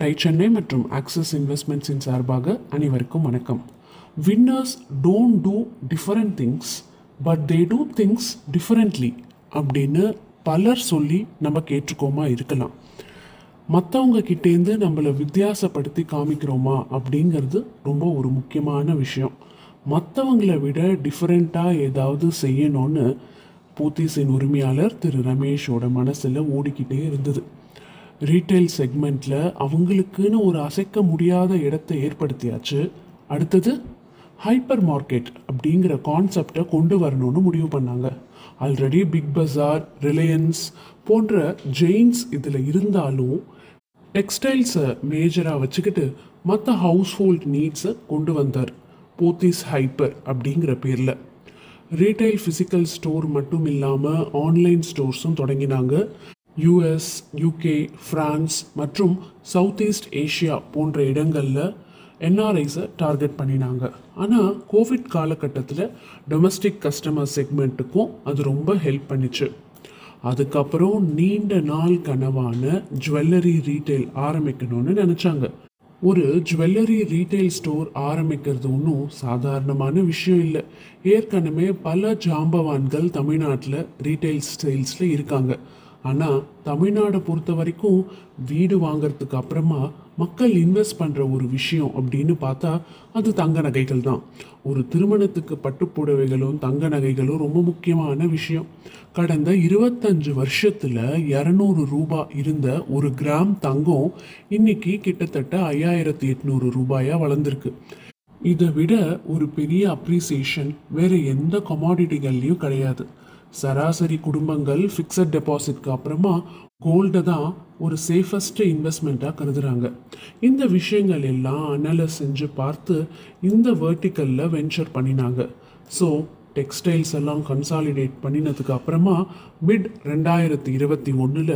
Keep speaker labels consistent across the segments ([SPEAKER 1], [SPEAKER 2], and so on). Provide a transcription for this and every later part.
[SPEAKER 1] Tie Chennai மற்றும் axis இன்வெஸ்ட்மெண்ட்ஸின் சார்பாக அனைவருக்கும் வணக்கம். Winners don't do different things but they do things differently அப்படின்னு பலர் சொல்லி நம்ம கேட்டிருக்கோமா இருக்கலாம். மற்றவங்க கிட்டேருந்து நம்மளை வித்தியாசப்படுத்தி காமிக்கிறோமா அப்படிங்கிறது ரொம்ப ஒரு முக்கியமான விஷயம். மற்றவங்கள விட டிஃப்ரெண்ட்டாக ஏதாவது செய்யணும்னு போத்தீஸின் உரிமையாளர் திரு ரமேஷோட மனசில் ஓடிக்கிட்டே இருந்தது. ரீட்டைல் செக்மெண்ட்டில் அவங்களுக்குன்னு ஒரு அசைக்க முடியாத இடத்தை ஏற்படுத்தியாச்சு. அடுத்தது ஹைப்பர் மார்க்கெட் அப்படிங்கிற கான்செப்டை கொண்டு வரணும்னு முடிவு பண்ணாங்க. ஆல்ரெடி பிக் பஜார் ரிலையன்ஸ் போன்ற ஜெயின்ஸ் இதில் இருந்தாலும் டெக்ஸ்டைல்ஸை மேஜராக வச்சுக்கிட்டு மற்ற ஹவுஸ்ஹோல்ட் நீட்ஸை கொண்டு வந்தார். போத்தீஸ் ஹைப்பர் அப்படிங்கிற பேரில். ரீட்டைல் ஃபிசிக்கல் ஸ்டோர் மட்டும் இல்லாமல் ஆன்லைன் ஸ்டோர்ஸும் தொடங்கினாங்க. யூஎஸ் யூகே ஃப்ரான்ஸ் மற்றும் சவுத் ஈஸ்ட் ஏஷியா போன்ற இடங்களில் என்ஆர்ஐஸை டார்கெட் பண்ணினாங்க. ஆனால் கோவிட் காலகட்டத்தில் டொமஸ்டிக் கஸ்டமர் செக்மெண்ட்டுக்கும் அது ரொம்ப ஹெல்ப் பண்ணிச்சு. அதுக்கப்புறம் நீண்ட நாள் கனவான ஜுவல்லரி ரீட்டைல் ஆரம்பிக்கணும்னு நினச்சாங்க. ஒரு ஜுவல்லரி ரீட்டைல் ஸ்டோர் ஆரம்பிக்கிறது ஒன்றும் சாதாரணமான விஷயம் இல்லை. ஏற்கனவே பல ஜாம்பவான்கள் தமிழ்நாட்டில் ரீட்டைல் ஸ்டைல்ஸில் இருக்காங்க. ஆனால் தமிழ்நாடை பொறுத்த வரைக்கும் வீடு வாங்கிறதுக்கு அப்புறமா மக்கள் இன்வெஸ்ட் பண்ணுற ஒரு விஷயம் அப்படின்னு பார்த்தா அது தங்க நகைகள் தான். ஒரு திருமணத்துக்கு பட்டுப்புடவைகளும் தங்க நகைகளும் ரொம்ப முக்கியமான விஷயம். கடந்த இருபத்தஞ்சு வருஷத்தில் இரநூறு ரூபா இருந்த ஒரு கிராம் தங்கம் இன்னைக்கு கிட்டத்தட்ட ஐயாயிரத்தி எட்நூறு ரூபாயாக வளர்ந்துருக்கு. இதை விட ஒரு பெரிய அப்ரிசியேஷன் வேறு எந்த கமாடிட்டிகள்லையும் கிடையாது. சராசரி குடும்பங்கள் ஃபிக்ஸட் டெபாசிட்க்கு அப்புறமா கோல்டை தான் ஒரு சேஃபஸ்ட் இன்வெஸ்ட்மெண்ட்டாக கருதுறாங்க. இந்த விஷயங்கள் எல்லாம் அனலைஸ் செஞ்சு பார்த்து இந்த வேர்ட்டிக்கலில் வென்ச்சர் பண்ணினாங்க. ஸோ டெக்ஸ்டைல்ஸ் எல்லாம் கன்சாலிடேட் பண்ணினதுக்கு அப்புறமா மிட் ரெண்டாயிரத்தி இருபத்தி ஒன்றில்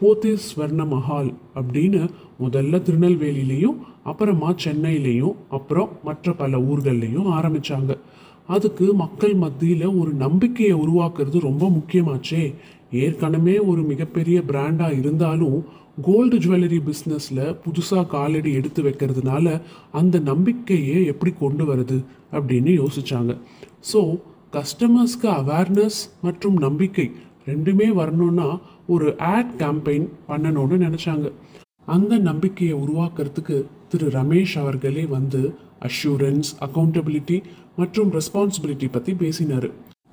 [SPEAKER 1] போத்தே ஸ்வர்ண மஹால் அப்படின்னு முதல்ல திருநெல்வேலியிலையும் அப்புறமா சென்னையிலையும் அப்புறம் மற்ற பல ஊர்கள்லையும் ஆரம்பித்தாங்க அதுக்கு மக்கள் மத்தியில் ஒரு நம்பிக்கையை உருவாக்குறது ரொம்ப முக்கியமாச்சே. ஏற்கனவே ஒரு மிகப்பெரிய பிராண்டாக இருந்தாலும் கோல்டு ஜுவல்லரி பிஸ்னஸில் புதுசாக காலடி எடுத்து வைக்கிறதுனால அந்த நம்பிக்கையை எப்படி கொண்டு வருது அப்படின்னு யோசிச்சாங்க. ஸோ கஸ்டமர்ஸ்க்கு அவேர்னஸ் மற்றும் நம்பிக்கை ரெண்டுமே வரணும்னா ஒரு ஆட் கேம்பெயின் பண்ணணும்னு நினச்சாங்க. அந்த நம்பிக்கையை உருவாக்குறதுக்கு திரு ரமேஷ் அவர்களே வந்து அஷூரன்ஸ் அக்கௌண்டபிலிட்டி மற்றும் ரெஸ்பான்சிபிலிட்டி பற்றி பேசினார்.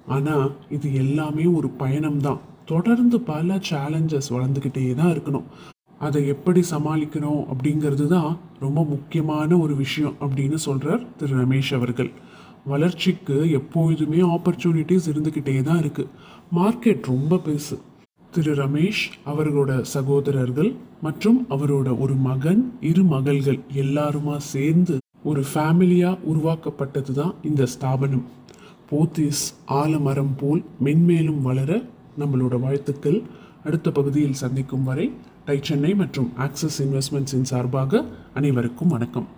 [SPEAKER 1] ஆனால் இது எல்லாமே ஒரு பயணம்தான். தொடர்ந்து பல சேலஞ்சஸ் வளர்ந்துக்கிட்டே தான் இருக்கணும். அதை எப்படி சமாளிக்கணும் அப்படிங்கிறது தான் ரொம்ப முக்கியமான ஒரு விஷயம் அப்படின்னு சொல்கிறார் திரு ரமேஷ் அவர்கள். வளர்ச்சிக்கு எப்பொழுதுமே ஆப்பர்ச்சுனிட்டிஸ் இருந்துக்கிட்டே தான் இருக்குது மார்க்கெட் ரொம்ப பெருசு. திரு ரமேஷ் அவர்களோட சகோதரர்கள் மற்றும் அவரோட ஒரு மகன் இரு மகள்கள் எல்லாருமா சேர்ந்து ஒரு ஃபேமிலியாக உருவாக்கப்பட்டது தான் இந்த ஸ்தாபனம். போத்தீஸ் ஆலமரம் போல் மென்மேலும் வளர நம்மளோட வாழ்த்துக்கள். அடுத்த பகுதியில் சந்திக்கும் வரை டை சென்னை மற்றும் ஆக்சிஸ் இன்வெஸ்ட்மெண்ட்ஸின் சார்பாக அனைவருக்கும் வணக்கம்.